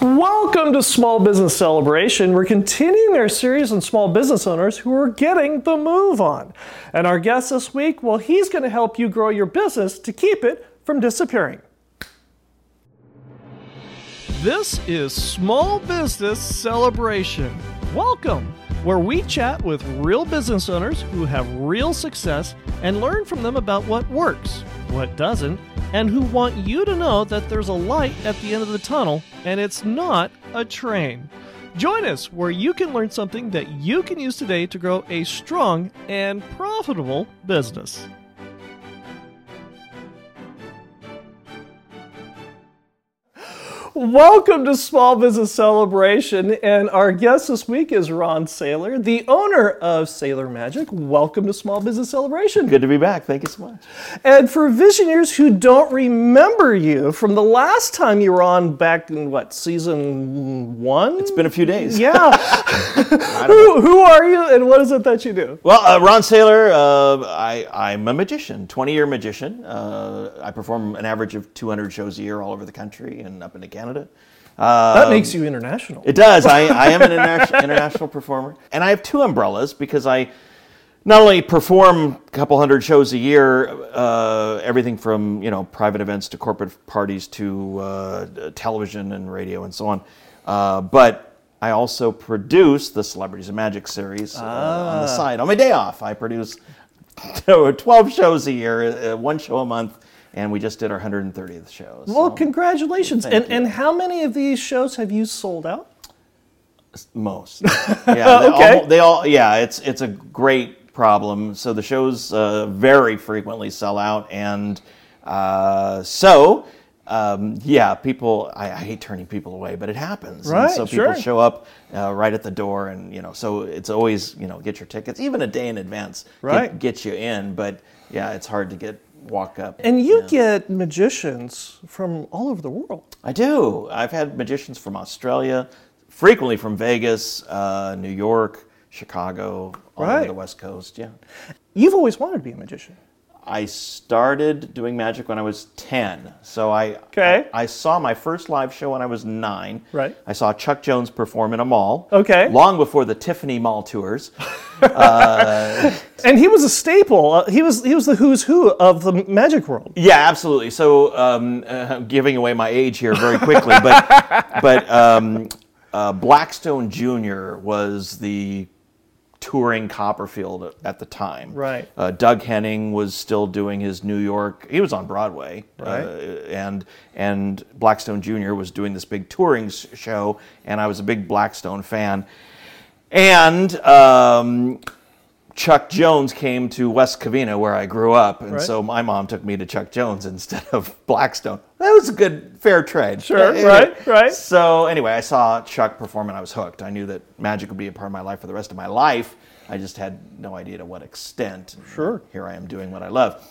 Welcome to Small Business Celebration. We're continuing our series on small business owners who are getting the move on. And our guest this week, well, he's going to help you grow your business to keep it from disappearing. This is Small Business Celebration. Welcome, where we chat with real business owners who have real success and learn from them about what works, what doesn't, and who want you to know that there's a light at the end of the tunnel and it's not a train. Join us where you can learn something that you can use today to grow a strong and profitable business. Welcome to Small Business Celebration, and our guest this week is Ron Saylor, the owner of Saylor Magic. Welcome to Small Business Celebration. Good to be back. Thank you so much. And for visioneers who don't remember you from the last time you were on back in what season one? It's been a few days. Yeah. who, who are you, and what is it that you do? Well, uh, Ron Saylor, uh, I, I'm a magician, 20 year magician. Uh, I perform an average of 200 shows a year all over the country and up into Canada. That Um, makes you international. It does. I, I am an international, international performer. And I have two umbrellas because I not only perform a couple hundred shows a year, uh, everything from you know private events to corporate parties to uh, television and radio and so on, uh, but I also produce the Celebrities of Magic series uh, on the side. On my day off, I produce 12 shows a year, uh, one show a month, and we just did our 130th show. well, congratulations. Thank And, you. and how many of these shows have you sold out? Most. Yeah, they, Okay. all, they all. Yeah, it's it's a great problem. So the shows uh, very frequently sell out, and uh, so um, yeah, people. I, I hate turning people away, but it happens. And Right, so people sure. show up uh, right at the door, and you know, so it's always you know get your tickets even a day in advance. get- Right. Get, you in, but yeah, it's hard to get walk up. And you Yeah. get magicians from all over the world. I do. I've had magicians from Australia, frequently from Vegas, uh, New York, Chicago, all over the West Coast. Yeah. You've always wanted to be a magician. I started doing magic when I was 10. So I, Okay. I, I saw my first live show when I was nine. Right. I saw Chuck Jones perform in a mall. Okay. Long before the Tiffany Mall tours. And he was a staple. Uh, he was he was the who's who of the magic world. Yeah, absolutely. So, um, uh, I'm giving away my age here very quickly, but but um, uh, Blackstone Jr. was the touring Copperfield at the time. Right. Uh, Doug Henning was still doing his New York. He was on Broadway. Right. Uh, and and Blackstone Jr. was doing this big touring show, and I was a big Blackstone fan. And um, Chuck Jones came to West Covina, where I grew up, and Right. so my mom took me to Chuck Jones instead of Blackstone. That was a good, fair trade. Sure, Yeah, right, right. So anyway, I saw Chuck perform, and I was hooked. I knew that magic would be a part of my life for the rest of my life. I just had no idea to what extent. Sure. Here I am doing what I love.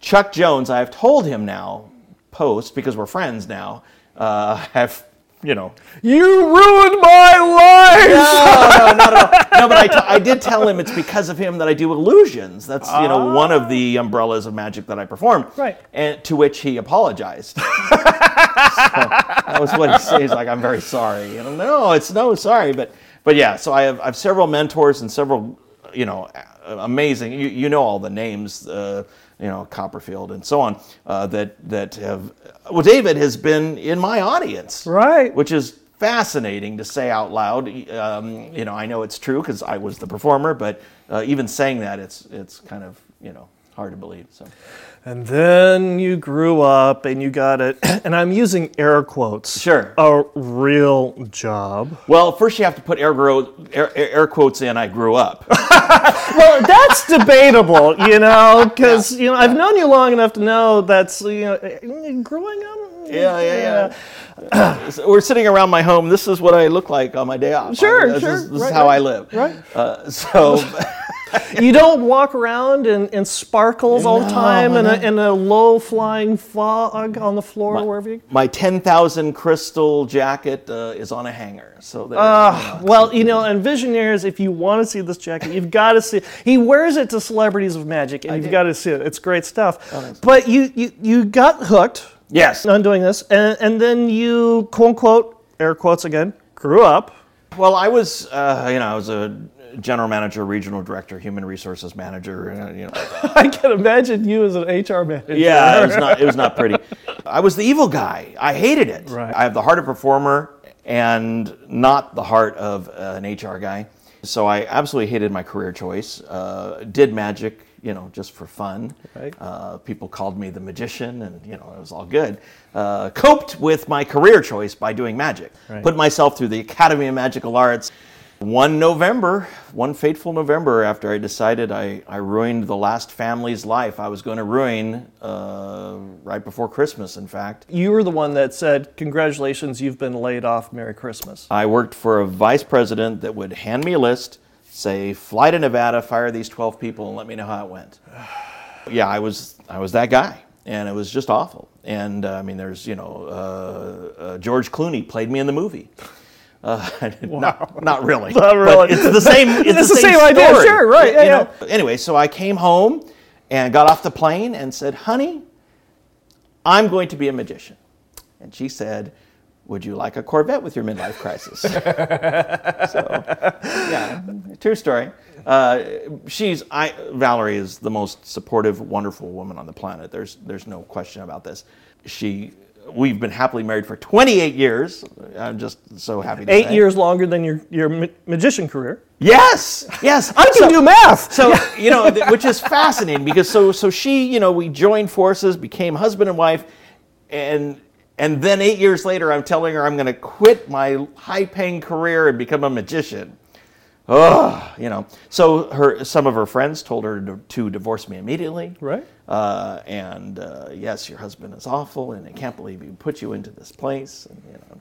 Chuck Jones, I've told him now, post because we're friends now. Uh, have you know You ruined my life. no, no, not at all. No, but I, t- I did tell him it's because of him that I do illusions. That's you know one of the ah. umbrellas of magic that I perform. Right. And to which he apologized. so that was what he said. He's like, "I'm very sorry." You know, no, it's no sorry, but but yeah. So I have I have several mentors and several you know a- amazing. You, you know all the names. Uh, you know Copperfield and so on. Uh, that that have. Well, David has been in my audience Right. which is fascinating to say out loud. Um, you know, I know it's true because I was the performer, but uh, even saying that, it's it's kind of you know hard to believe. So And then you grew up and you got it, and I'm using air quotes. Sure. A real job. well, first you have to put air, air, air quotes in. I grew up. Well, that's debatable, you know, because you know I've known you long enough to know that's you know growing up. yeah, yeah, yeah. We're sitting around my home. This is what I look like on my day off. Sure, this sure. Is, this Right, is how right. I live. Right. Uh, so. You don't walk around in, in sparkles all the time in a, in a low flying fog on the floor wherever you. My 10,000 crystal jacket uh, is on a hanger. So there, Uh, well, you know, and Visioneers, if you want to see this jacket, you've got to see it. He wears it to Celebrities of Magic, and you've did. got to see it. It's great stuff. thanks. but you, you, you got hooked Yes. on doing this, and, and then you, quote unquote, air quotes again, grew up. Well, I was, uh, you know, I was a general manager, regional director, human resources manager. uh, You know, I can imagine you as an HR manager. yeah, it was not, it was not pretty. I was the evil guy. I hated it. Right. I have the heart of a performer and not the heart of uh, an HR guy. So I absolutely hated my career choice. Uh, did magic, you know, just for fun. Right. Uh, people called me the magician, and you know, it was all good. Uh, coped with my career choice by doing magic. Right. Put myself through the Academy of Magical Arts. One November, one fateful November, after I decided I, I ruined the last family's life, I was going to ruin uh, right before Christmas, in fact. You were the one that said, Congratulations, you've been laid off. Merry Christmas. I worked for a vice president that would hand me a list, say, fly to Nevada, fire these 12 people, and let me know how it went. yeah, I was, I was that guy. And it was just awful. And uh, I mean, there's, you know, uh, uh, George Clooney played me in the movie. Uh, not, not really. Not really. But it's the same. It's, It's the, the same, same idea, story, sure, right, you yeah, know? Anyway, so I came home and got off the plane and said, "Honey, I'm going to be a magician." And she said, "Would you like a Corvette with your midlife crisis?" so, yeah, true story. Uh, she's I Valerie is the most supportive, wonderful woman on the planet. There's there's no question about this. She we've been happily married for 28 years. I'm just so happy to Eight say. years longer than your, your ma- magician career. Yes, yes. I can So- do math. so you know, th- which is fascinating because so so she, you know, we joined forces, became husband and wife, and and then eight years later, I'm telling her I'm going to quit my high-paying career and become a magician. Oh, you know. So her some of her friends told her to, to divorce me immediately. Right. Uh, and uh, yes, your husband is awful, and I can't believe he put you into this place. And, you know,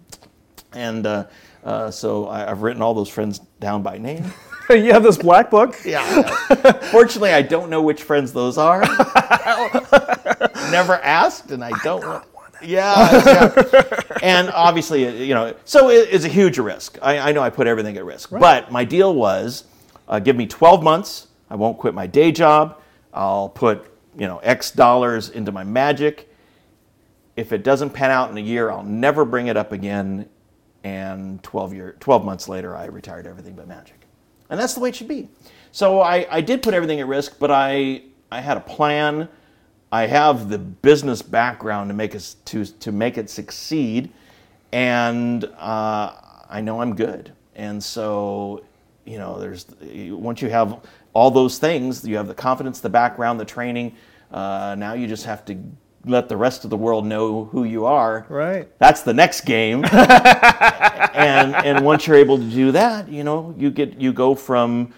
and uh, uh, so I, I've written all those friends down by name. you have this black book. Yeah. Fortunately, I don't know which friends those are. Never asked, and I don't want. Yeah, yeah. and obviously, you know, so it, it's a huge risk. I, I know I put everything at risk, but my deal was, uh, give me 12 months. I won't quit my day job. I'll put you know X dollars into my magic. If it doesn't pan out in a year, I'll never bring it up again. And 12 year, 12 months later, I retired everything but magic. And that's the way it should be. So I, I did put everything at risk, but I, I had a plan. I have the business background to make us to, to make it succeed, and uh, I know I'm good. And so, you know, there's once you have all those things, you have the confidence, the background, the training. Uh, now you just have to let the rest of the world know who you are. Right. That's the next game and and once you're able to do that, you know, you get you go from,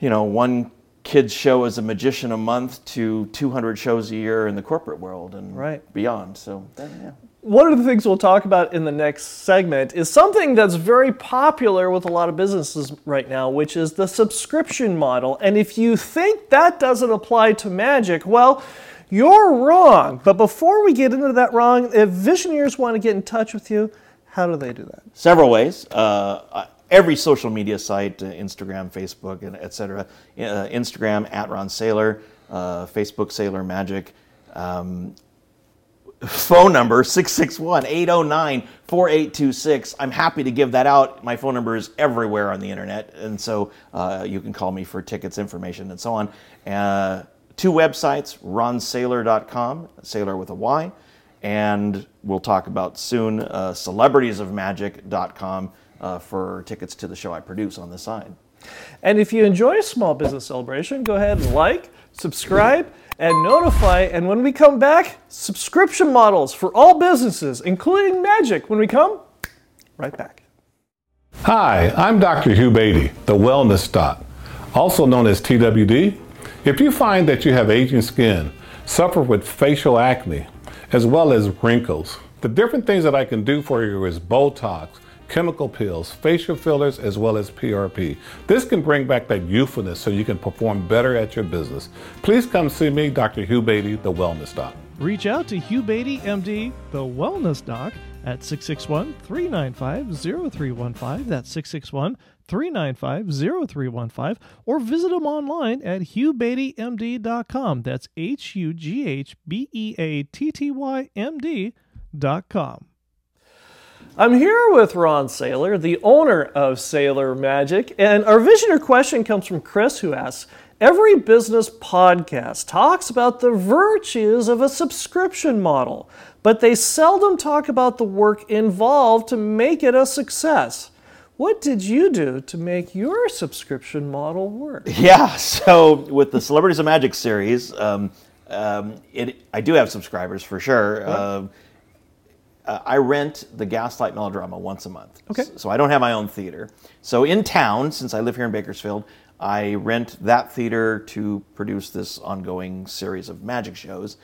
you know, one kids show as a magician a month to 200 shows a year in the corporate world and Right. beyond. So that, yeah. One of the things we'll talk about in the next segment is something that's very popular with a lot of businesses right now, which is the subscription model. And if you think that doesn't apply to magic, well, you're wrong. But before we get into that wrong, if visioneers want to get in touch with you, how do they do that? several ways. Uh, every social media site, uh, Instagram, Facebook, and et cetera. Uh, Instagram at Ron Saylor, uh, Facebook Saylor Magic. Um, phone number 661-809-4826 i'm happy to give that out my phone number is everywhere on the internet and so uh, you can call me for tickets information and so on uh, two websites ronsaylor.com saylor with a y and we'll talk about soon uh, celebritiesofmagic.com uh, for tickets to the show i produce on the side And if you enjoy a small business celebration, go ahead and like, subscribe, and notify. And when we come back, subscription models for all businesses, including magic, when we come right back. Hi, I'm Dr. Hugh Beatty, the Wellness Doc, also known as TWD. If you find that you have aging skin, suffer with facial acne, as well as wrinkles, the different things that I can do for you is Botox, chemical peels, facial fillers, as well as PRP. This can bring back that youthfulness so you can perform better at your business. Please come see me, Dr. Hugh Beatty, the Wellness Doc. Reach out to Hugh Beatty, MD, the Wellness Doc, at 661 395 0315. That's 661 395 0315. Or visit him online at hughbeattymd.com. That's H U G H B E A T T Y M D.com. I'm here with Ron Saylor, the owner of Saylor Magic, and our Visioneer question comes from Chris, who asks Every business podcast talks about the virtues of a subscription model, but they seldom talk about the work involved to make it a success. What did you do to make your subscription model work? Yeah, so with the Celebrities of Magic series, um, um, it, I do have subscribers for sure. Uh, uh, I rent the Gaslight Melodrama once a month. Okay. S- So I don't have my own theater. So in town, since I live here in Bakersfield, I rent that theater to produce this ongoing series of magic shows.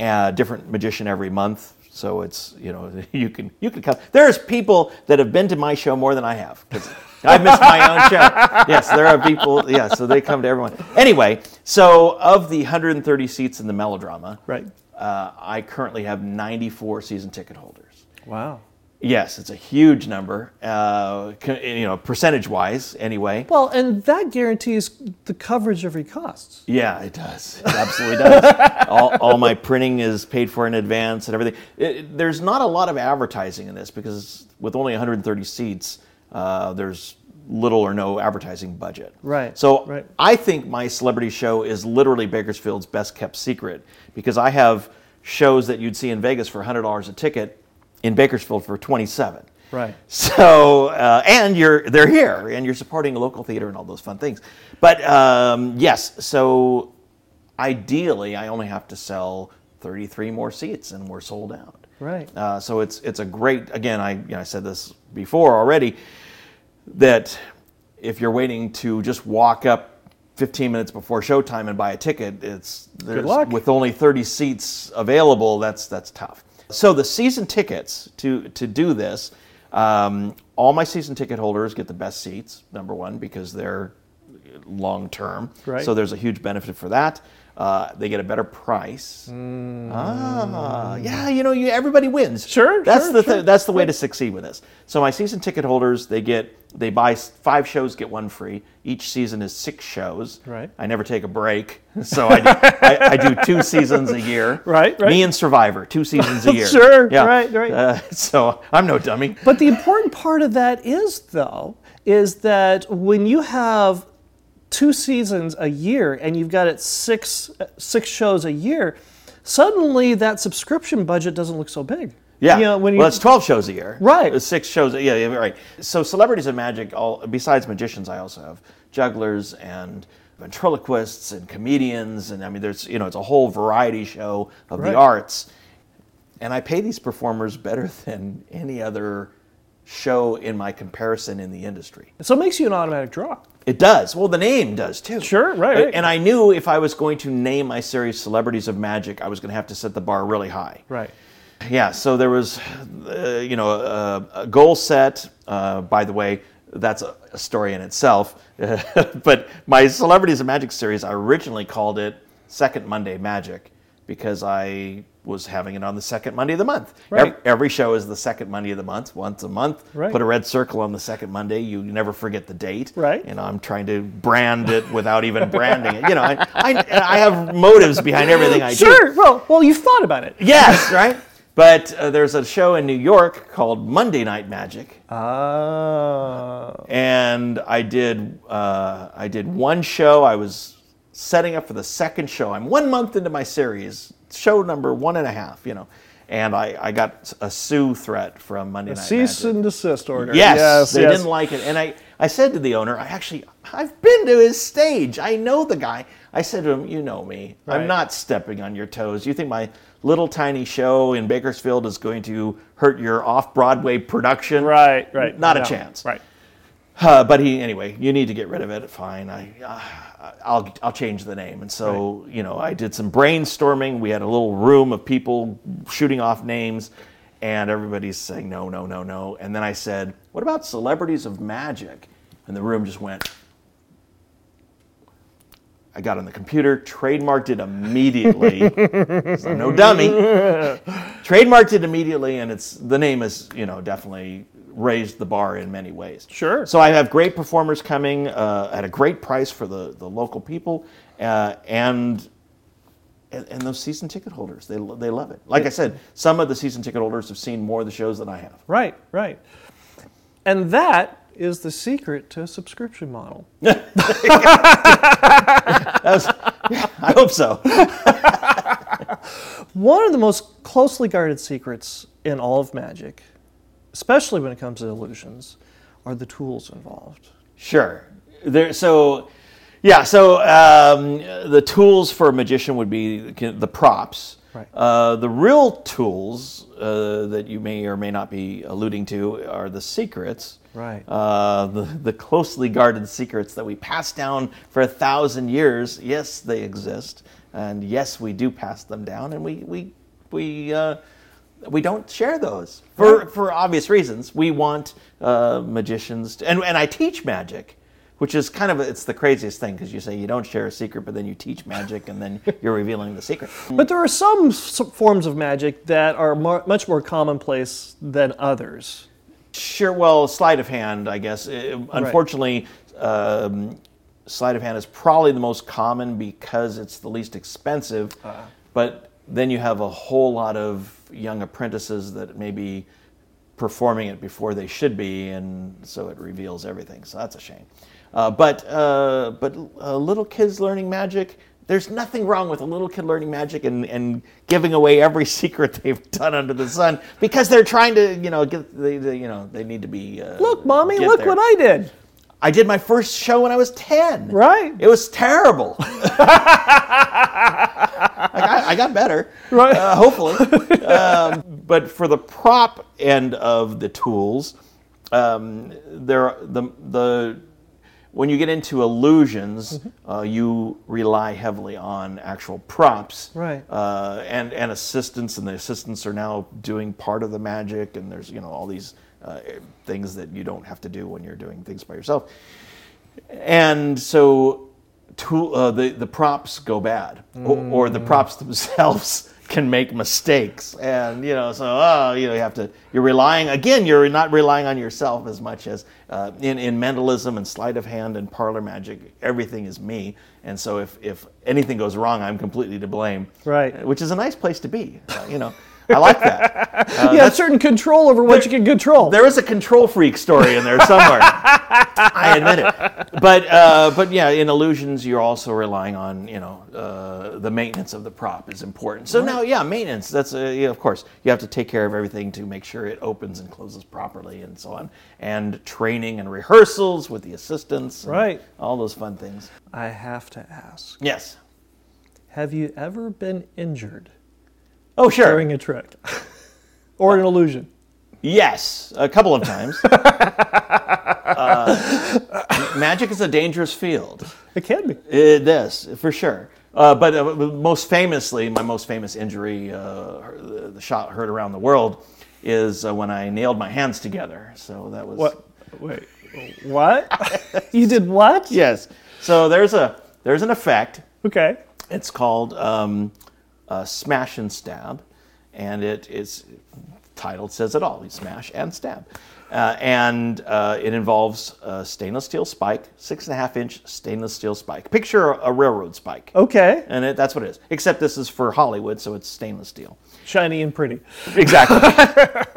A different magician every month. So it's you know you can you can come. There's people that have been to my show more than I have because I've missed my own show. Yes, there are people. Yeah, so they come to everyone. Anyway, so of the 130 seats in the melodrama, Right. Uh, I currently have 94 season ticket holders. Wow. Yes, it's a huge number, uh, you know, percentage-wise. Anyway, Well, and that guarantees the coverage of your costs. yeah, it does. It absolutely does. all, all my printing is paid for in advance and everything. It- there's not a lot of advertising in this because with only 130 seats, uh, there's little or no advertising budget. Right, So right. I think my celebrity show is literally Bakersfield's best kept secret because I have shows that you'd see in Vegas for $100 a ticket in Bakersfield for 27. Right. So uh, and you're they're here and you're supporting a local theater and all those fun things. But um, yes, so ideally I only have to sell 33 more seats and we're sold out. Right. Uh, so it's it's a great again I you know, I said this before already that if you're waiting to just walk up 15 minutes before showtime and buy a ticket, it's there's, luck. with only 30 seats available. That's that's tough. So the season tickets to to do this, um, all my season ticket holders get the best seats. Number one because they're long term. Right. So there's a huge benefit for that. Uh, they get a better price. Ah, yeah, you know, you, everybody wins. Sure, that's sure, the sure. th- that's the way to succeed with this. So my season ticket holders, they get they buy five shows, get one free. Each season is six shows. Right. I never take a break, so I, I, I do two seasons a year. Right, right. Me and Survivor, two seasons a year. Sure, right, right. Uh, so I'm no dummy. But the important part of that is, though, is that when you have two seasons a year and you've got it six six shows a year, suddenly that subscription budget doesn't look so big. Yeah. You know, when you, well, it's 12 shows a year. Right. It's six shows. Yeah, yeah, right. So celebrities of magic, all besides magicians, I also have jugglers and ventriloquists and comedians, and I mean, there's you know, it's a whole variety show of Right. the arts, and I pay these performers better than any other show in my comparison in the industry. so it makes you an automatic draw. It does. Well, the name does too. Sure, right, right. And I knew if I was going to name my series Celebrities of Magic, I was going to have to set the bar really high. Right. Yeah, so there was, uh, you know, a, a goal set. Uh, by the way, that's a, a story in itself. but my Celebrities of Magic series, I originally called it Second Monday Magic because I was having it on the second Monday of the month. Right. Every, every show is the second Monday of the month, once a month. Right. Put a red circle on the second Monday. You never forget the date. Right. Know, I'm trying to brand it without even branding it. You know, I, I, I have motives behind everything I do. Sure. Well, well, you've thought about it. Yes, right. But uh, there's a show in New York called Monday Night Magic, Oh. and I did uh, I did one show. I was setting up for the second show. I'm one month into my series, show number one and a half. You know, and I, I got a sue threat from Monday Night Cease Magic. and desist order. Yes, yes they yes. didn't like it, and I, I said to the owner, I actually I've been to his stage. I know the guy. I said to him, you know me. Right. I'm not stepping on your toes. You think my little tiny show in Bakersfield is going to hurt your off Broadway production? Right, right. Not a chance. Right. Uh, but he anyway. You need to get rid of it. Fine. I, uh, I'll I'll change the name. And so you know, I did some brainstorming. We had a little room of people shooting off names, and everybody's saying no, no, no, no. And then I said, "What about celebrities of magic?" And the room just went. I got on the computer, trademarked it immediately. I'm no dummy. trademarked it immediately, and it's the name is you know definitely raised the bar in many ways. Sure. So I have great performers coming uh, at a great price for the the local people, uh, and and, and those season ticket holders, they, they love it. Like I said, some of the season ticket holders have seen more of the shows than I have. Right, right. And that is the secret to a subscription model. I hope so. One of the most closely guarded secrets in all of magic, especially when it comes to illusions, are the tools involved. Sure. There. So, yeah. So um, the tools for a magician would be the props. Right. Uh, the real tools uh, that you may or may not be alluding to are the secrets. Right. Uh, the, the closely guarded secrets that we pass down for a thousand years. Yes, they exist, and yes, we do pass them down, and we we we uh, we don't share those for for obvious reasons. We want uh, magicians, to, and and I teach magic, which is kind of it's the craziest thing because you say you don't share a secret, but then you teach magic, and then you're revealing the secret. But there are some s- forms of magic that are more, much more commonplace than others. Sure. Well, sleight of hand, I guess. Uh, Unfortunately, um, sleight of hand is probably the most common because it's the least expensive. But then you have a whole lot of young apprentices that may be performing it before they should be, and so it reveals everything. So that's a shame. Uh, but uh, but uh, little kids learning magic. There's nothing wrong with a little kid learning magic and, and giving away every secret they've done under the sun because they're trying to, you know, get they, they you know they need to be. Uh, Look, mommy, look there. what I did. I did my first show when I was ten. Right. It was terrible. I, got, I got better. Right. Uh, hopefully. um, but for the prop end of the tools, um, there the the when you get into illusions, Mm-hmm. uh, you rely heavily on actual props, Right. Uh, and and assistants, and the assistants are now doing part of the magic, and there's you know all these uh, things that you don't have to do when you're doing things by yourself, and so tool, uh, the the props go bad, or, or the props themselves can make mistakes, and you know so oh you know you have to you're relying again you're not relying on yourself as much as uh, in in mentalism and sleight of hand and parlor magic everything is me, and so if if anything goes wrong I'm completely to blame, Right. Which is a nice place to be, uh, you know. I like that. Uh, you have certain control over what you can control. there is a control freak story in there somewhere. I admit it. But uh, but yeah, in illusions, you're also relying on you know uh, the maintenance of the prop is important. So now yeah, maintenance. That's uh, yeah, of course you have to take care of everything to make sure it opens and closes properly and so on, and training and rehearsals with the assistants. Right. All those fun things. I have to ask Yes. Have you ever been injured Oh sure. during a trick or an illusion? Yes, a couple of times. uh, magic is a dangerous field. It can be. It is for sure. Uh, but uh, most famously, my most famous injury, uh, the the shot heard around the world, is uh, when I nailed my hands together. So that was What? Wait. What? you did what? Yes. So there's a there's an effect. Okay. It's called um, uh, smash and stab, and it is title says it all. You smash and stab, uh, and uh, it involves a stainless steel spike, six and a half inch stainless steel spike. Picture a railroad spike. Okay. And it, that's what it is. Except this is for Hollywood, so it's stainless steel. Shiny and pretty. Exactly.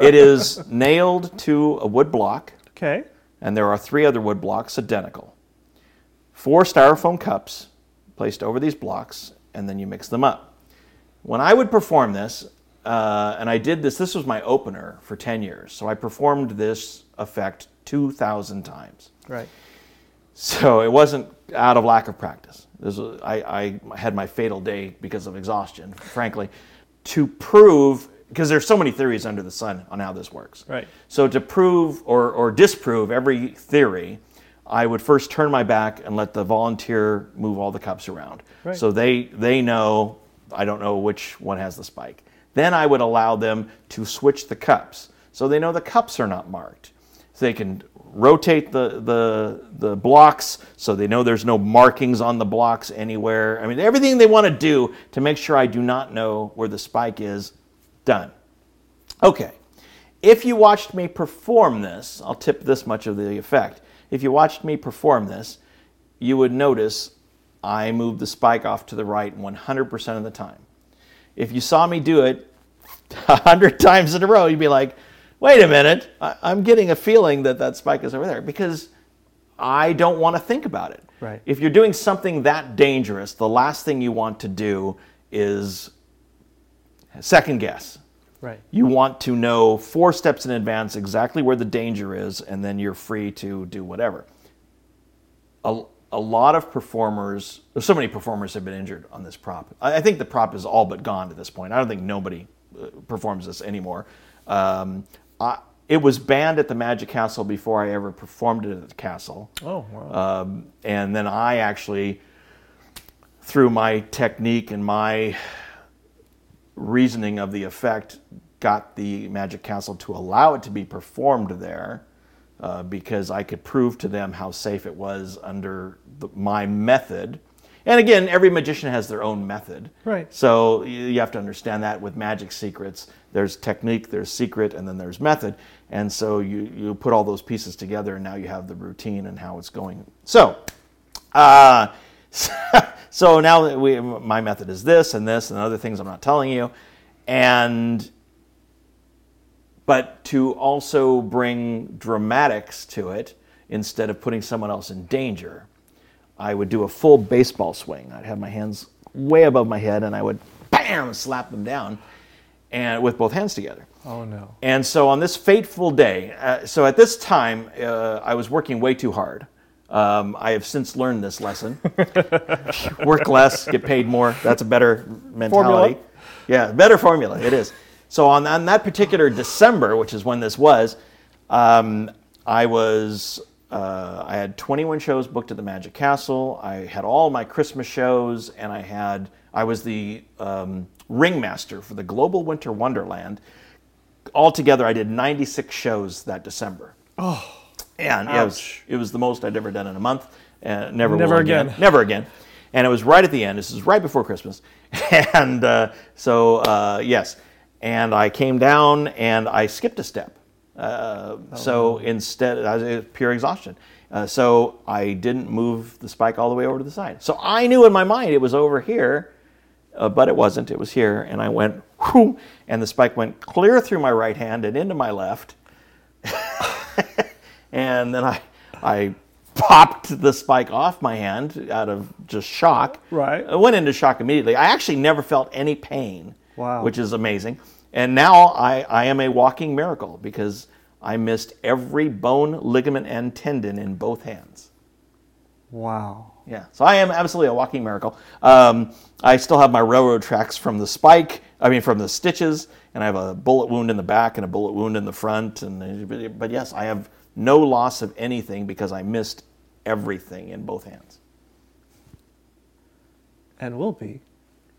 it is nailed to a wood block, Okay. and there are three other wood blocks identical. Four styrofoam cups placed over these blocks, and then you mix them up. When I would perform this, uh, and I did this, this was my opener for 10 years, so I performed this effect 2,000 times. Right. So it wasn't out of lack of practice. This was, I, I had my fatal day because of exhaustion, frankly, to prove, because there's so many theories under the sun on how this works. Right. So to prove or, or disprove every theory, I would first turn my back and let the volunteer move all the cups around. Right. So they, they know, I don't know which one has the spike. Then I would allow them to switch the cups. So they know the cups are not marked. So they can rotate the, the, the blocks so they know there's no markings on the blocks anywhere. I mean, everything they want to do to make sure I do not know where the spike is, done. Okay. If you watched me perform this, I'll tip this much of the effect. If you watched me perform this, you would notice I move the spike off to the right 100% of the time. if you saw me do it a hundred times in a row, you'd be like, wait a minute, I, I'm getting a feeling that that spike is over there because I don't want to think about it. Right. If you're doing something that dangerous, the last thing you want to do is second guess. Right. You want to know four steps in advance exactly where the danger is, and then you're free to do whatever. A, a lot of performers, so many performers have been injured on this prop. I, think the prop is all but gone at this point. I don't think nobody uh, performs this anymore. Um, I, it was banned at the Magic Castle before I ever performed it at the castle. Oh, wow. Um, and then I actually, through my technique and my reasoning of the effect, got the Magic Castle to allow it to be performed there uh, because I could prove to them how safe it was under the, my method. And again, every magician has their own method. Right. So you you have to understand that with magic secrets, there's technique, there's secret, and then there's method. And so you, you put all those pieces together, and now you have the routine and how it's going. So, uh, so now that we, my method is this and this and other things I'm not telling you, and but to also bring dramatics to it instead of putting someone else in danger. I would do a full baseball swing. I'd have my hands way above my head and I would bam slap them down and with both hands together. oh, no. And so on this fateful day, uh, so at this time, uh, I was working way too hard. Um, I have since learned this lesson. Work less, get paid more. That's a better mentality. Formula? Yeah, better formula. It is. So on, on that particular December, which is when this was, um, I was uh, I had 21 shows booked at the Magic Castle. I had all my Christmas shows, and I had I was the um, ringmaster for the Global Winter Wonderland. Altogether, I did 96 shows that December. Oh, and yeah, it was, it was the most I'd ever done in a month. And never, Never will again. Never again. And it was right at the end. This is right before Christmas, and uh, so uh, yes. And I came down and I skipped a step. Uh, so instead, I was pure exhaustion. Uh, so I didn't move the spike all the way over to the side. So I knew in my mind it was over here, uh, but it wasn't. It was here, and I went, whew, and the spike went clear through my right hand and into my left. and then I, I popped the spike off my hand out of just shock. Right. I went into shock immediately. I actually never felt any pain, Wow. which is amazing. And now I, I am a walking miracle because I missed every bone, ligament, and tendon in both hands. Wow. Yeah, so I am absolutely a walking miracle. Um, I still have my railroad tracks from the spike, I mean, from the stitches, and I have a bullet wound in the back and a bullet wound in the front. And but yes, I have no loss of anything because I missed everything in both hands. and we'll be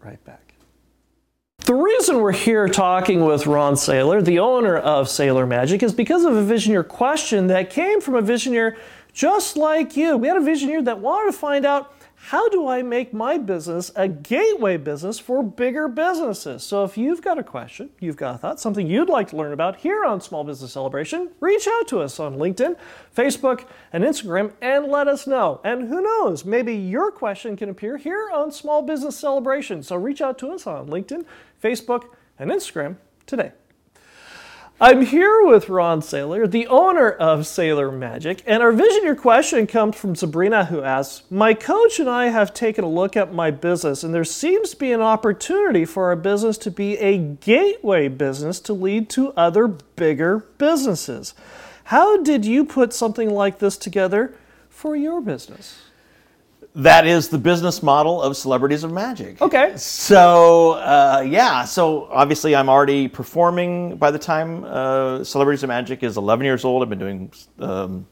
right back. Reason we're here talking with Ron Saylor, the owner of Saylor Magic, is because of a Visioneer question that came from a Visioneer just like you. We had a Visioneer that wanted to find out how do I make my business a gateway business for bigger businesses? So if you've got a question, you've got a thought, something you'd like to learn about here on Small Business Celebration, reach out to us on LinkedIn, Facebook, and Instagram and let us know. And who knows, maybe your question can appear here on Small Business Celebration. So reach out to us on LinkedIn, Facebook, and Instagram today. I'm here with Ron Saylor, the owner of Saylor Magic, and our Visioneer question comes from Sabrina, who asks My coach and I have taken a look at my business, and there seems to be an opportunity for our business to be a gateway business to lead to other bigger businesses. How did you put something like this together for your business? That is the business model of Celebrities of Magic. Okay. So uh, yeah, so obviously I'm already performing by the time uh, Celebrities of Magic is 11 years old. I've been doing um,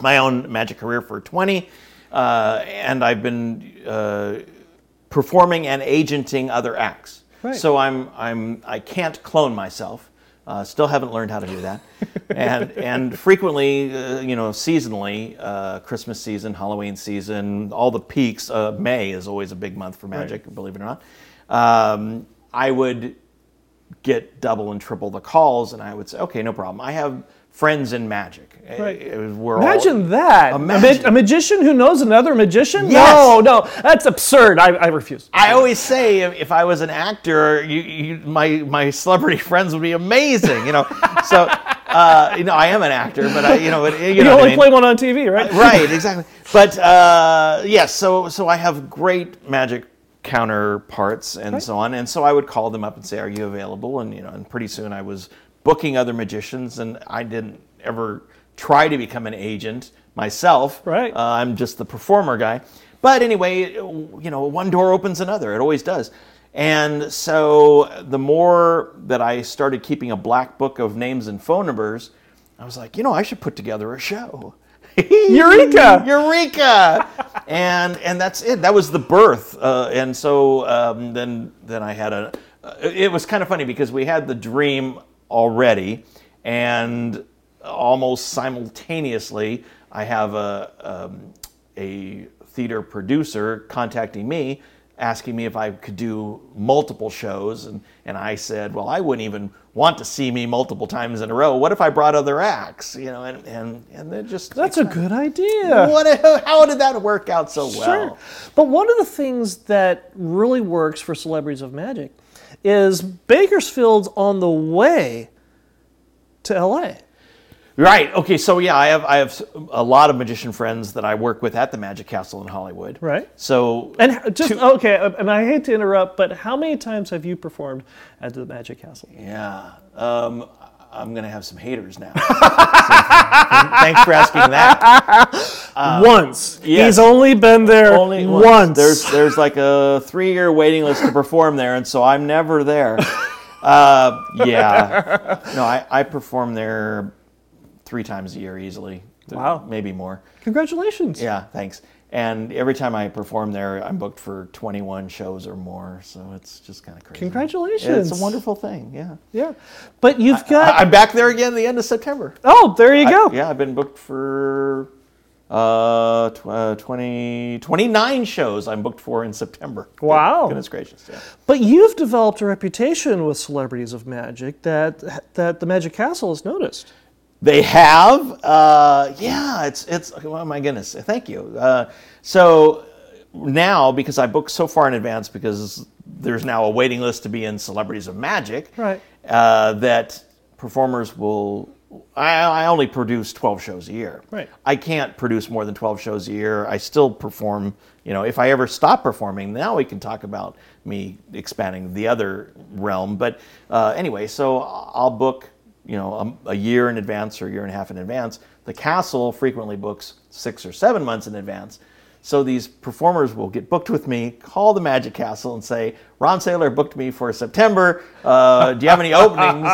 my own magic career for 20, uh, and I've been uh, performing and agenting other acts. Right. So I'm I'm I can't clone myself. Uh, still haven't learned how to do that, and and frequently, uh, you know, seasonally, uh, Christmas season, Halloween season, all the peaks. Uh, May is always a big month for magic, believe it or not. Um, I would get double and triple the calls, and I would say, okay, no problem. I have friends in magic. Right. It we're all- Imagine that. A, ma- Imagine. a magician who knows another magician? Yes. No, no, that's absurd. I, I refuse. I always say if, if I was an actor, you, you, my my celebrity friends would be amazing. You know, so uh, you know I am an actor, but I, you know, but, you, You, know what I only mean. play one on TV, right? right, exactly. But uh, yes, so so I have great magic counterparts and so on, and so I would call them up and say, "Are you available?" And you know, and pretty soon I was booking other magicians, and I didn't ever try to become an agent myself. Right. Uh, I'm just the performer guy. But anyway, you know, one door opens another. It always does. And so the more that I started keeping a black book of names and phone numbers, I was like, you know, I should put together a show. Eureka! Eureka! and and that's it. That was the birth. Uh, and so um, then then I had a. Uh, it was kind of funny because we had the dream already, and almost simultaneously, I have a um, a theater producer contacting me asking me if I could do multiple shows and, and I said, well, I wouldn't even want to see me multiple times in a row. What if I brought other acts? You know, and and, and it just That's a good idea. what how did that work out so well? Sure. But one of the things that really works for Celebrities of Magic is Bakersfield's on the way to LA. Right. Okay. So yeah, I have I have a lot of magician friends that I work with at the Magic Castle in Hollywood. Right. So And just okay, uh, and I hate to interrupt, but how many times have you performed at the Magic Castle? yeah, um, I'm gonna have some haters now. So, thanks for asking that. once. Uh, yes. He's only been there Only once. There's there's like a three year waiting list to perform there, and so I'm never there. Uh, yeah. No, I, I perform there three times a year easily. Wow. Maybe more. Congratulations. Yeah, thanks. And every time I perform there, I'm booked for 21 shows or more. So it's just kind of crazy. Congratulations. It's a wonderful thing. Yeah. Yeah. But you've got. I, am back there again the end of September. oh, there you go. Yeah, I've been booked for uh, tw- uh, 20, 29 shows I'm booked for in September. Wow. Goodness gracious. Yeah. But you've developed a reputation with Celebrities of Magic that that the Magic Castle has noticed. They have, uh, yeah. It's it's. Oh my goodness! Thank you. Uh, so now, because I booked so far in advance, because there's now a waiting list to be in Celebrities of Magic, Right. Uh, that performers will. I, I only produce 12 shows a year. Right. I can't produce more than 12 shows a year. I still perform. You know, if I ever stop performing, now we can talk about me expanding the other realm. But uh, anyway, so I'll book you know, a, a, year in advance or a year and a half in advance. The castle frequently books six or seven months in advance. So these performers will get booked with me, call the Magic Castle, and say, "Ron Saylor booked me for September. Uh, do you have any openings?"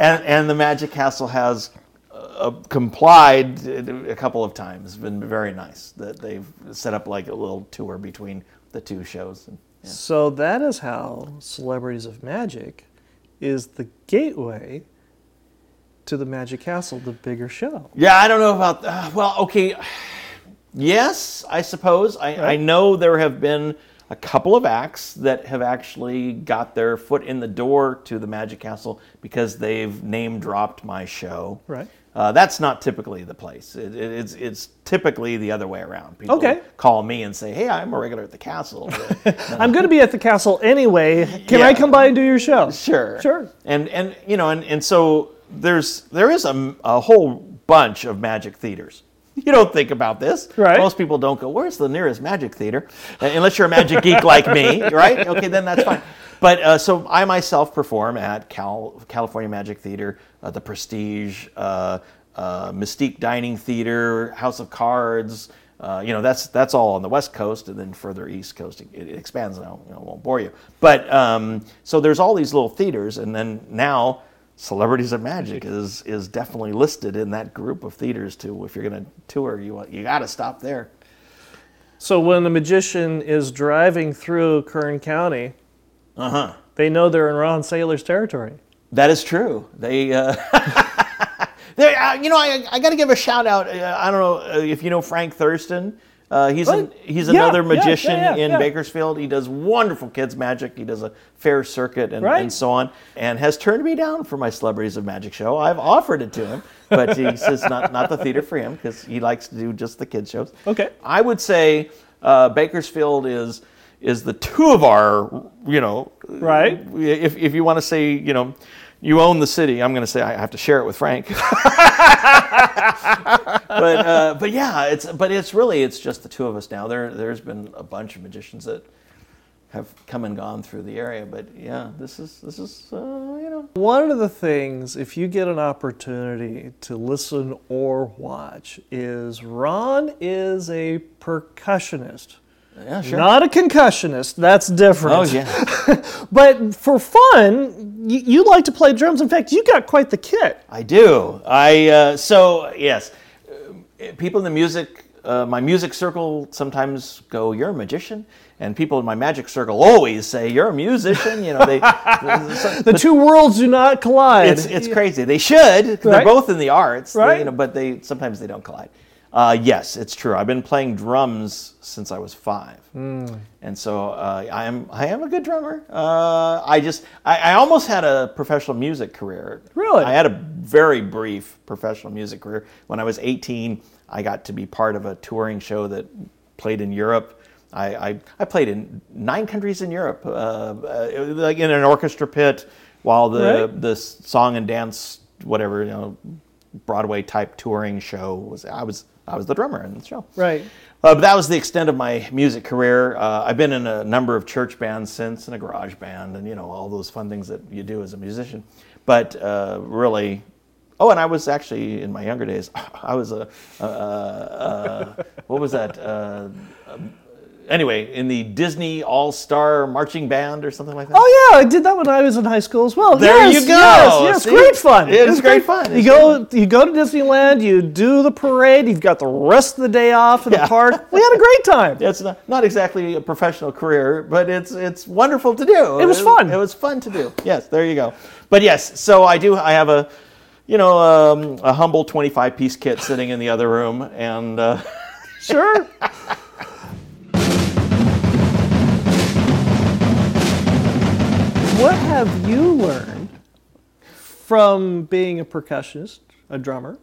and, and the Magic Castle has uh, complied a couple of times. It's been very nice that they've set up like a little tour between the two shows. And, yeah. So that is how Celebrities of Magic is the gateway to the Magic Castle, the bigger show. Yeah, I don't know about. Uh, well, okay. Yes, I suppose. I, I know there have been a couple of acts that have actually got their foot in the door to the Magic Castle because they've name dropped my show. Right. Uh, that's not typically the place. It, it, it's it's typically the other way around. People Okay. call me and say, "Hey, I'm a regular at the castle." I'm going to be at the castle anyway. Can I come by and do your show? Sure. Sure. And and you know and, and so there's there is a, a whole bunch of magic theaters. You don't think about this. Right. Most people don't go, where's the nearest magic theater? Uh, Unless you're a magic geek like me, right? Okay, then that's fine. But uh, so I myself perform at Cal, California Magic Theater, uh, the Prestige, uh, uh, Mystique Dining Theater, House of Cards. Uh, you know, that's that's all on the West Coast, and then further East Coast, it, it expands. Now, you know, I won't bore you. But um, so there's all these little theaters, and then now Celebrities of Magic is is definitely listed in that group of theaters too. If you're going to tour, you want- you got to stop there. So when a magician is driving through Kern County, Uh huh. they know they're in Ron Saylor's territory. That is true. They, uh, they uh, you know, I, I got to give a shout out. Uh, I don't know uh, if you know Frank Thurston. Uh, he's an, he's Yeah, another yeah, yeah, magician yeah, in. Bakersfield. He does wonderful kids magic. He does a fair circuit and, Right. and so on, and has turned me down for my Celebrities of Magic show. I've offered it to him, but he says not not the theater for him because he likes to do just the kids shows. Okay. I would say uh, Bakersfield is is the two of our you know Right. If if you want to say you know. You own the city. I'm going to say I have to share it with Frank. but uh, but yeah, it's but it's really it's just the two of us now. There there's been a bunch of magicians that have come and gone through the area, but yeah, this is this is uh, you know One of the things, if you get an opportunity to listen or watch, is Ron is a percussionist. Yeah sure. Not a concussionist, that's different. oh yeah, But for fun, you, you like to play drums. In fact, you got quite the kit. I do. I uh, so yes, uh, people in the music, uh, my music circle sometimes go, "You're a magician," and people in my magic circle always say, "You're a musician." You know, they. so- The two worlds do not collide. it's it's crazy. They should. 'cause They're both in the arts, they- Right. you know, but they sometimes they don't collide. Uh, yes, it's true. I've been playing drums since I was five, Hmm. and so uh, I am I am a good drummer. Uh, I just I, I almost had a professional music career. Really? I had a very brief professional music career. When I was 18, I got to be part of a touring show that played in Europe. I, I, I played in nine countries in Europe, uh, uh, like in an orchestra pit, while the Right. the song and dance whatever you know Broadway type touring show was. I was I was the drummer in the show. Right. Uh, but that was the extent of my music career. Uh, I've been in a number of church bands since, and a garage band, and you know all those fun things that you do as a musician. But uh, really, oh, and I was actually in my younger days. I was a, uh, uh, what was that? Anyway, in the Disney All Star Marching Band or something like that. Oh yeah, I did that when I was in high school as well. There yes, you go. Yes, yes, See? great fun. It was great fun. You go, you go to Disneyland, you do the parade. You've got the rest of the day off in Yeah. the park. We had a great time. It's not, not exactly a professional career, but it's it's wonderful to do. It was fun. It was fun to do. Yes, there you go. But yes, so I do. I have a, you know, um, a humble 25 piece kit sitting in the other room, and uh, Sure. What have you learned from being a percussionist, a drummer,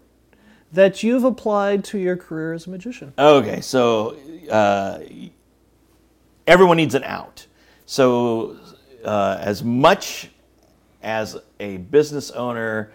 that you've applied to your career as a magician? okay, so uh, everyone needs an out. So uh, as much as a business owner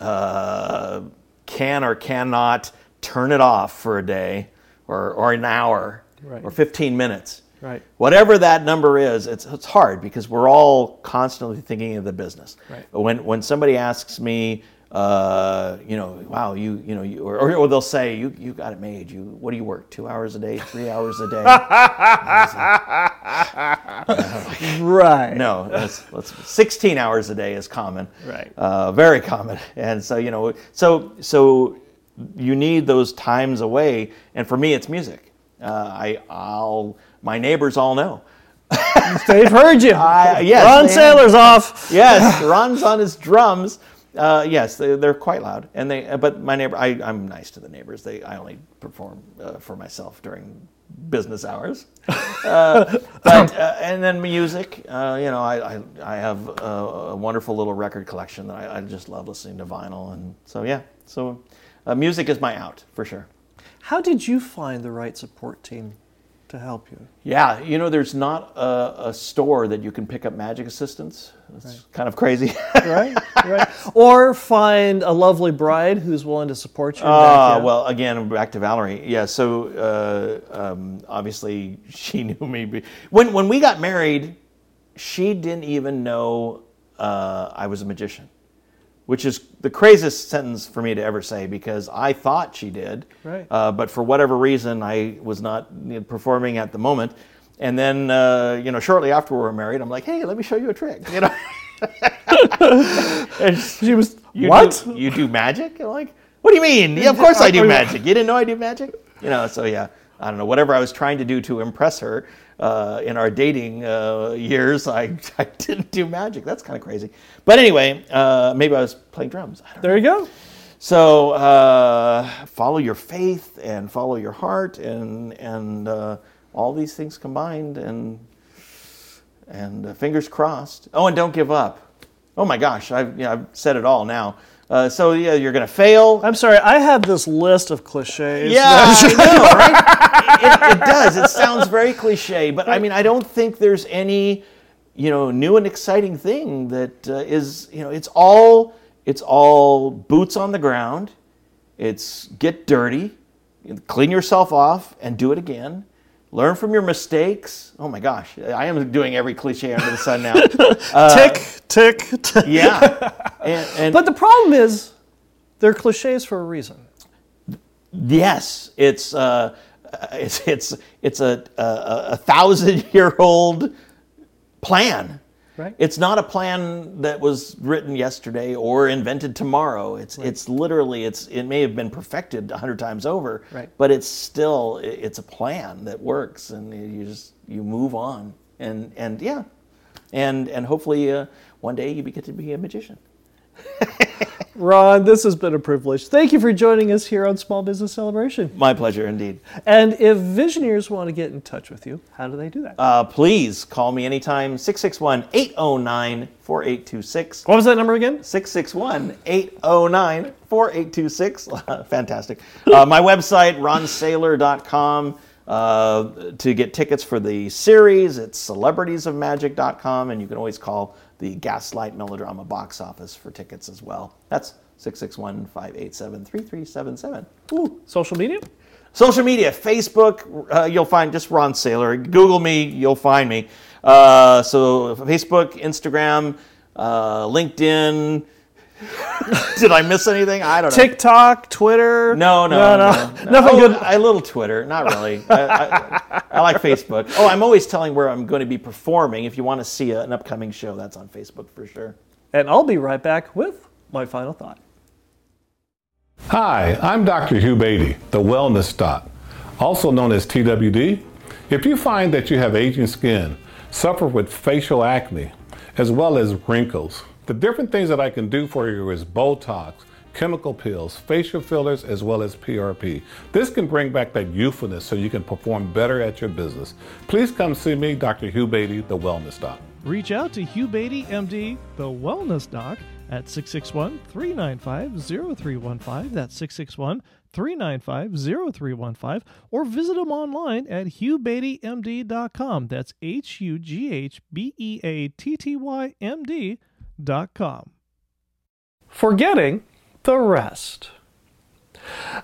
uh, can or cannot turn it off for a day or, or an hour Right. or 15 minutes. Right. Whatever that number is, it's, it's hard because we're all constantly thinking of the business. Right. When, when somebody asks me, uh, you know, wow, you, you know, you, or, or, they'll say, you, you got it made. You, what do you work? Two hours a day, three hours a day? Right. No, that's, that's 16 hours a day is common. Right. Uh, very common. And so, you know, so, so you need those times away. And for me, it's music. Uh, I, I'll, my neighbors all know. They've heard you. I- yes, Ron they have. Saylor's off. Yes, Ron's on his drums. Uh, yes, they, they're quite loud. And they, but my neighbor, I, I'm nice to the neighbors. They, I only perform uh, for myself during business hours. Uh, but uh, and then music, uh, you know, I, I, I have a, a wonderful little record collection that I, I just love listening to vinyl, and so yeah, so uh, music is my out for sure. How did you find the right support team to help you? Yeah, you know, there's not a, a store that you can pick up magic assistants. It's kind of crazy. Right? right. Or find a lovely bride who's willing to support you. Ah, yeah. well, again, back to Valerie. Yeah, so uh, um, obviously she knew me. When when we got married, she didn't even know uh, I was a magician, which is the craziest sentence for me to ever say because I thought she did. Right. Uh, but for whatever reason, I was not performing at the moment. And then, uh, you know, shortly after we were married, I'm like, hey, let me show you a trick. You know. And She was you what? Do, you do magic? I'm like, what do you mean? Yeah, of course I do magic. You didn't know I do magic? You know, so yeah, I don't know. Whatever I was trying to do to impress her uh, in our dating uh, years, I, I didn't do magic. That's kind of crazy. But anyway, uh, maybe I was playing drums. I don't know. There you go. So uh, follow your faith and follow your heart, and and uh, all these things combined, and and uh, fingers crossed. Oh, and don't give up. Oh my gosh, I've yeah, I've said it all now. Uh, so yeah, you're gonna fail. I'm sorry, I have this list of cliches. Yeah, I know, right? It, it does. It sounds very cliche, but I mean, I don't think there's any, you know, new and exciting thing that uh, is, you know, it's all, it's all boots on the ground. It's get dirty, clean yourself off, and do it again. Learn from your mistakes. Oh my gosh, I am doing every cliche under the sun now. tick, tick, tick. Yeah, and, and But the problem is, they're cliches for a reason. Yes, it's uh, it's it's it's a a, a thousand year old plan. Right. It's not a plan that was written yesterday or invented tomorrow. It's it's literally it's it may have been perfected a hundred times over, Right. but it's still it's a plan that works, and you just you move on, and and yeah, and and hopefully uh, one day you get to be a magician. Ron, this has been a privilege. Thank you for joining us here on Small Business Celebration. My pleasure indeed. And if visioneers want to get in touch with you, how do they do that? Uh, please call me anytime, 661 809 4826. what was that number again? 661 809 4826. Fantastic. Uh, my website, ronsaylor.com. Uh, to get tickets for the series, it's celebritiesofmagic.com, and you can always call the Gaslight Melodrama box office for tickets as well. That's 661 587 3377. Social media? Social media, Facebook, uh, you'll find just Ron Saylor. Google me, you'll find me. Uh, so Facebook, Instagram, uh, LinkedIn. Did I miss anything? I don't know. TikTok, Twitter? No, no, no, no. Nothing Oh, good. A little Twitter, not really. I, I, I like Facebook. Oh, I'm always telling where I'm going to be performing. If you want to see a, an upcoming show, that's on Facebook for sure. And I'll be right back with my final thought. Hi, I'm Dr. Hugh Beatty, the Wellness Doc, also known as TWD. If you find that you have aging skin, suffer with facial acne, as well as wrinkles, the different things that I can do for you is Botox, chemical peels, facial fillers, as well as PRP. This can bring back that youthfulness so you can perform better at your business. Please come see me, Dr. Hugh Beatty, the Wellness Doc. Reach out to Hugh Beatty, MD, the Wellness Doc, at 661 395 0315. That's 661 395 0315. Or visit him online at hughbeattymd.com. That's H U G H B E A T T Y M D.com. Forgetting the rest.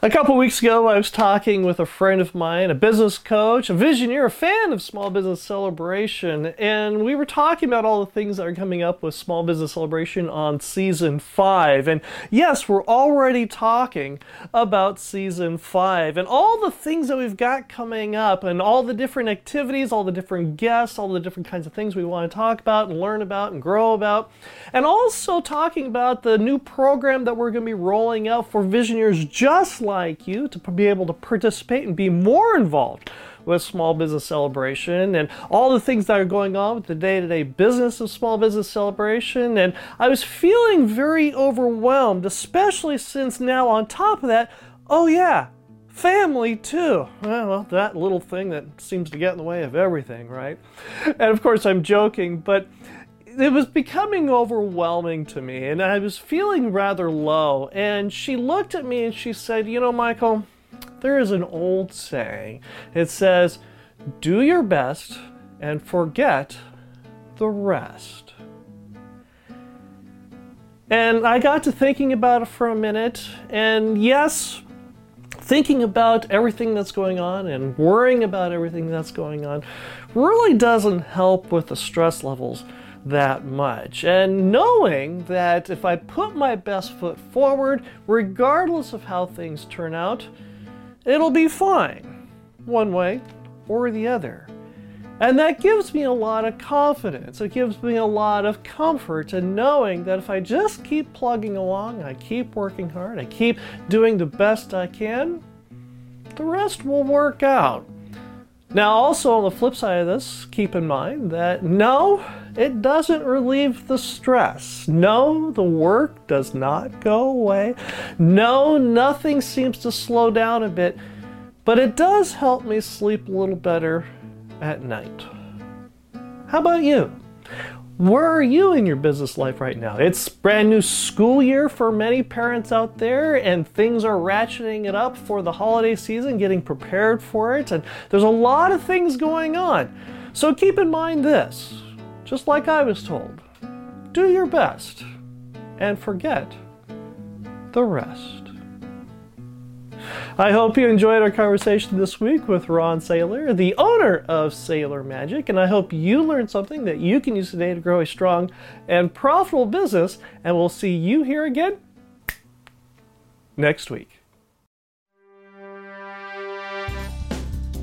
A couple weeks ago, I was talking with a friend of mine, a business coach, a visioneer, a fan of Small Business Celebration, and we were talking about all the things that are coming up with Small Business Celebration on season five. And yes, we're already talking about season five and all the things that we've got coming up, and all the different activities, all the different guests, all the different kinds of things we want to talk about and learn about and grow about, and also talking about the new program that we're going to be rolling out for visioneers just like you to be able to participate and be more involved with Small Business Celebration and all the things that are going on with the day to day business of Small Business Celebration. And I was feeling very overwhelmed, especially since now, on top of that, oh yeah, family too. Well, that little thing that seems to get in the way of everything, right? And of course, I'm joking, but it was becoming overwhelming to me and I was feeling rather low. And she looked at me and she said, You know, Michael, there is an old saying. It says, Do your best and forget the rest. And I got to thinking about it for a minute, and yes, thinking about everything that's going on and worrying about everything that's going on really doesn't help with the stress levels that much. And knowing that if I put my best foot forward, regardless of how things turn out, it'll be fine, one way or the other. And that gives me a lot of confidence. It gives me a lot of comfort in knowing that if I just keep plugging along, I keep working hard, I keep doing the best I can, the rest will work out. Now, also on the flip side of this, keep in mind that no, it doesn't relieve the stress. No, the work does not go away. No, nothing seems to slow down a bit, but it does help me sleep a little better at night. How about you? Where are you in your business life right now? It's brand new school year for many parents out there, and things are ratcheting it up for the holiday season, getting prepared for it, and there's a lot of things going on. So keep in mind this, just like I was told do your best and forget the rest. I hope you enjoyed our conversation this week with Ron Saylor, the owner of Saylor Magic, and I hope you learned something that you can use today to grow a strong and profitable business. And we'll see you here again next week.